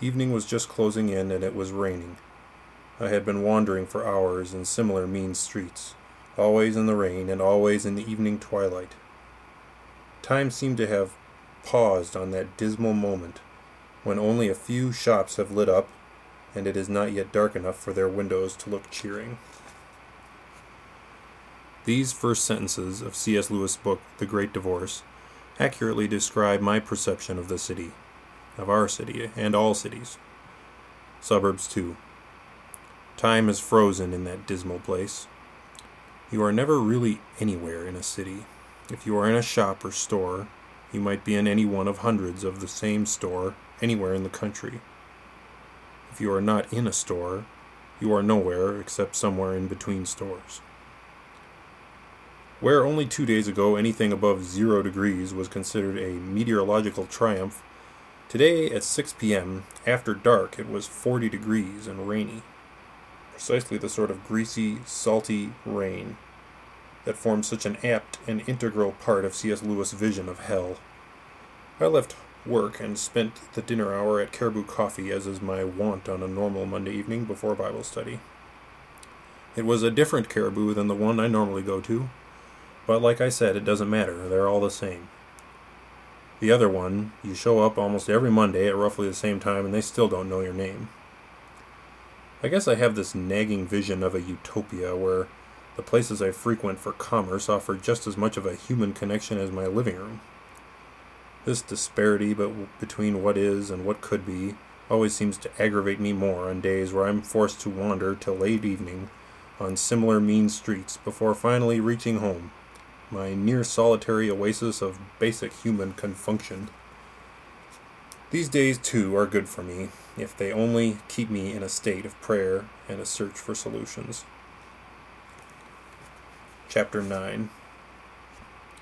Evening was just closing in and it was raining. I had been wandering for hours in similar mean streets, always in the rain and always in the evening twilight. Time seemed to have paused on that dismal moment when only a few shops have lit up and it is not yet dark enough for their windows to look cheering. These first sentences of C.S. Lewis' book, The Great Divorce, accurately describe my perception of the city of our city and all cities. Suburbs, too. Time is frozen in that dismal place. You are never really anywhere in a city. If you are in a shop or store, you might be in any one of hundreds of the same store anywhere in the country. If you are not in a store, you are nowhere except somewhere in between stores. Where only two days ago anything above zero degrees was considered a meteorological triumph, Today at 6 p.m., after dark, it was 40 degrees and rainy. Precisely the sort of greasy, salty rain that forms such an apt and integral part of C.S. Lewis' vision of hell. I left work and spent the dinner hour at Caribou Coffee, as is my wont on a normal Monday evening before Bible study. It was a different Caribou than the one I normally go to, but like I said, it doesn't matter, they're all the same. The other one, you show up almost every Monday at roughly the same time and they still don't know your name. I guess I have this nagging vision of a utopia where the places I frequent for commerce offer just as much of a human connection as my living room. This disparity between what is and what could be always seems to aggravate me more on days where I'm forced to wander till late evening on similar mean streets before finally reaching home my near solitary oasis of basic human confunction. These days, too, are good for me, if they only keep me in a state of prayer and a search for solutions. Chapter 9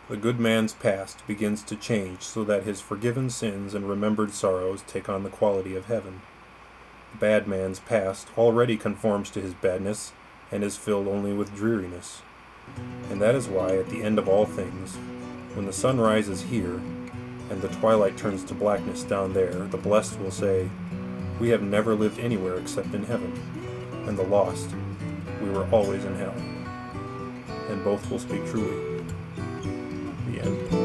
The good man's past begins to change so that his forgiven sins and remembered sorrows take on the quality of heaven. The bad man's past already conforms to his badness and is filled only with dreariness. And that is why, at the end of all things, when the sun rises here, and the twilight turns to blackness down there, the blessed will say, We have never lived anywhere except in heaven, and the lost, we were always in hell. And both will speak truly. The end.